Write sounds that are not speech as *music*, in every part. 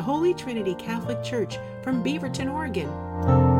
Holy Trinity Catholic Church from Beaverton, Oregon.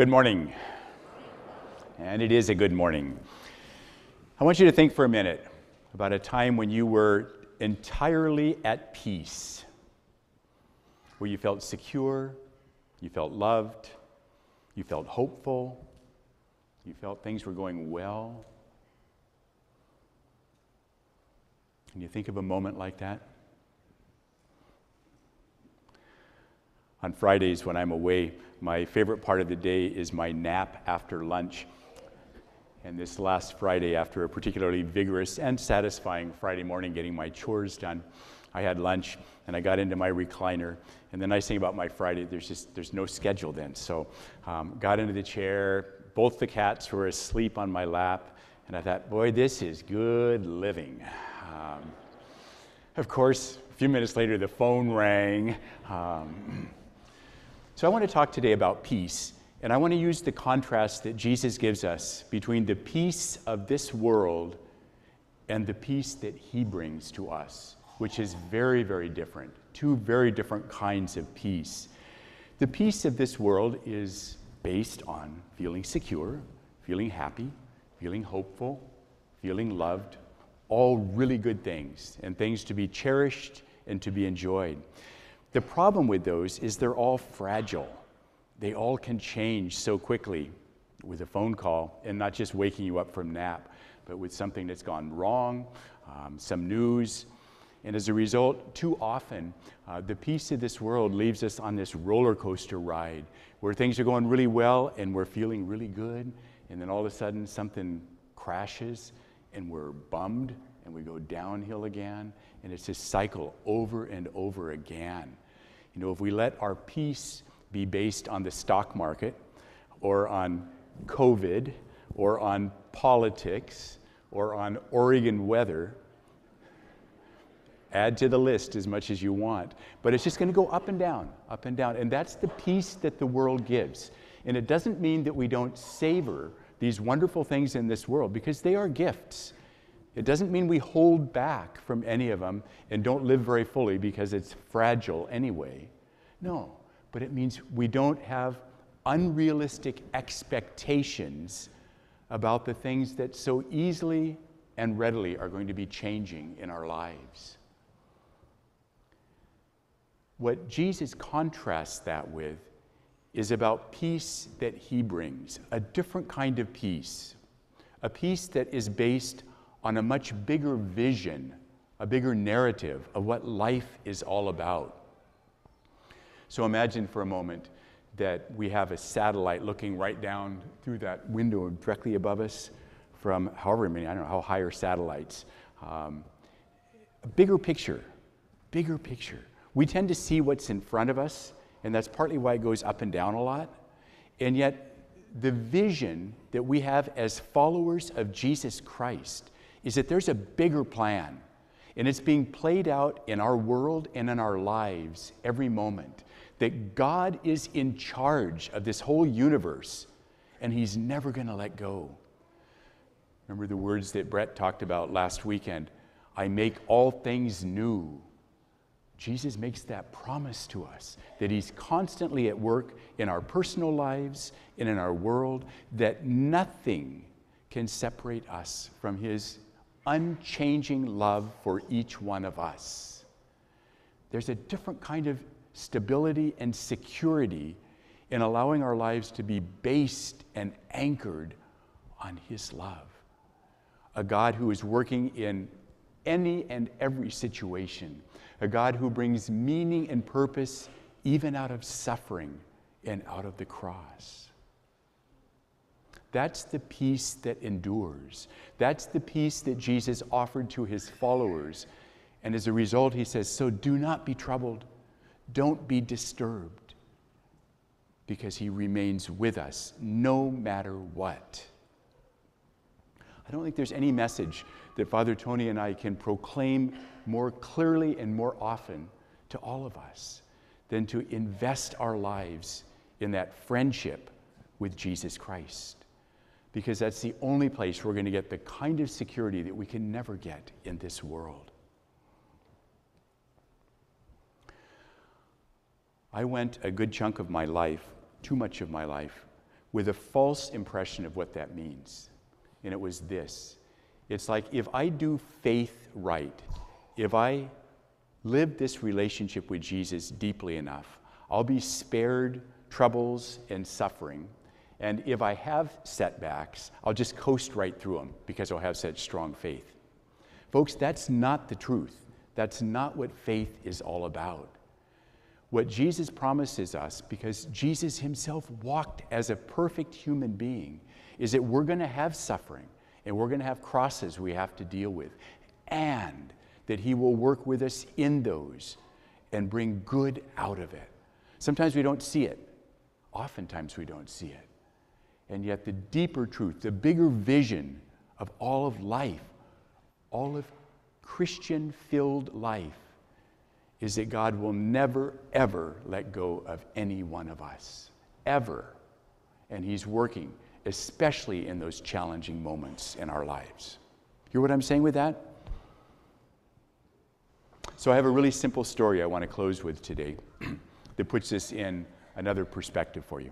Good morning. And it is a good morning. I want you to think for a minute about a time when you were entirely at peace, where you felt secure, you felt loved, you felt hopeful, you felt things were going well. Can you think of a moment like that? On Fridays, when I'm away, my favorite part of the day is my nap after lunch. And this last Friday, after a particularly vigorous and satisfying Friday morning getting my chores done, I had lunch and I got into my recliner. And the nice thing about my Friday, there's just there's no schedule then. So um, got into the chair. Both the cats were asleep on my lap, and I thought, boy, this is good living. Um, of course, a few minutes later, the phone rang. Um, so I want to talk today about peace, and I want to use the contrast that Jesus gives us between the peace of this world and the peace that he brings to us, which is very, very different. Two very different kinds of peace. The peace of this world is based on feeling secure, feeling happy, feeling hopeful, feeling loved, all really good things and things to be cherished and to be enjoyed. The problem with those is they're all fragile. They all can change so quickly with a phone call and not just waking you up from nap, but with something that's gone wrong, um, some news. And as a result, too often, uh, the peace of this world leaves us on this roller coaster ride where things are going really well and we're feeling really good. And then all of a sudden, something crashes and we're bummed and we go downhill again. And it's this cycle over and over again. You know, if we let our peace be based on the stock market or on COVID or on politics or on Oregon weather, add to the list as much as you want. But it's just going to go up and down, up and down. And that's the peace that the world gives. And it doesn't mean that we don't savor these wonderful things in this world because they are gifts. It doesn't mean we hold back from any of them and don't live very fully because it's fragile anyway. No, but it means we don't have unrealistic expectations about the things that so easily and readily are going to be changing in our lives. What Jesus contrasts that with is about peace that he brings, a different kind of peace, a peace that is based on a much bigger vision, a bigger narrative of what life is all about. So imagine for a moment that we have a satellite looking right down through that window directly above us from however many, I don't know how high are satellites. Um, a bigger picture, bigger picture. We tend to see what's in front of us, and that's partly why it goes up and down a lot. And yet, the vision that we have as followers of Jesus Christ is that there's a bigger plan. And it's being played out in our world and in our lives every moment. That God is in charge of this whole universe and He's never going to let go. Remember the words that Brett talked about last weekend I make all things new. Jesus makes that promise to us that He's constantly at work in our personal lives and in our world, that nothing can separate us from His unchanging love for each one of us. There's a different kind of stability and security in allowing our lives to be based and anchored on His love. A God who is working in any and every situation, a God who brings meaning and purpose even out of suffering and out of the cross. That's the peace that endures. That's the peace that Jesus offered to his followers. And as a result, he says, So do not be troubled. Don't be disturbed because He remains with us no matter what. I don't think there's any message that Father Tony and I can proclaim more clearly and more often to all of us than to invest our lives in that friendship with Jesus Christ. Because that's the only place we're going to get the kind of security that we can never get in this world. I went a good chunk of my life, too much of my life, with a false impression of what that means. And it was this it's like if I do faith right, if I live this relationship with Jesus deeply enough, I'll be spared troubles and suffering. And if I have setbacks, I'll just coast right through them because I'll have such strong faith. Folks, that's not the truth. That's not what faith is all about. What Jesus promises us, because Jesus himself walked as a perfect human being, is that we're going to have suffering and we're going to have crosses we have to deal with, and that He will work with us in those and bring good out of it. Sometimes we don't see it, oftentimes we don't see it. And yet, the deeper truth, the bigger vision of all of life, all of Christian filled life, is that God will never, ever let go of any one of us. Ever. And He's working especially in those challenging moments in our lives. Hear what I'm saying with that? So, I have a really simple story I want to close with today *clears throat* that puts this in another perspective for you.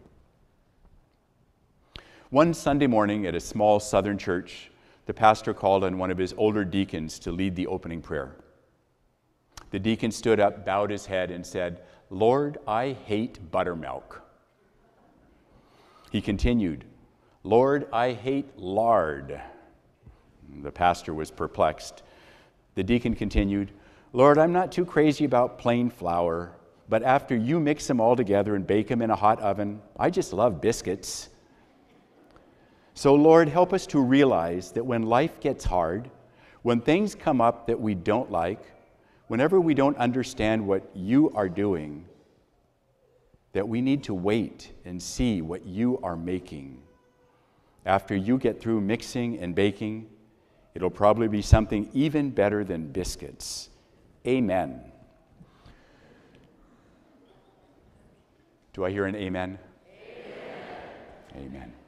One Sunday morning at a small southern church, the pastor called on one of his older deacons to lead the opening prayer. The deacon stood up, bowed his head, and said, Lord, I hate buttermilk. He continued, Lord, I hate lard. The pastor was perplexed. The deacon continued, Lord, I'm not too crazy about plain flour, but after you mix them all together and bake them in a hot oven, I just love biscuits. So, Lord, help us to realize that when life gets hard, when things come up that we don't like, whenever we don't understand what you are doing, that we need to wait and see what you are making. After you get through mixing and baking, it'll probably be something even better than biscuits. Amen. Do I hear an amen? Amen. Thank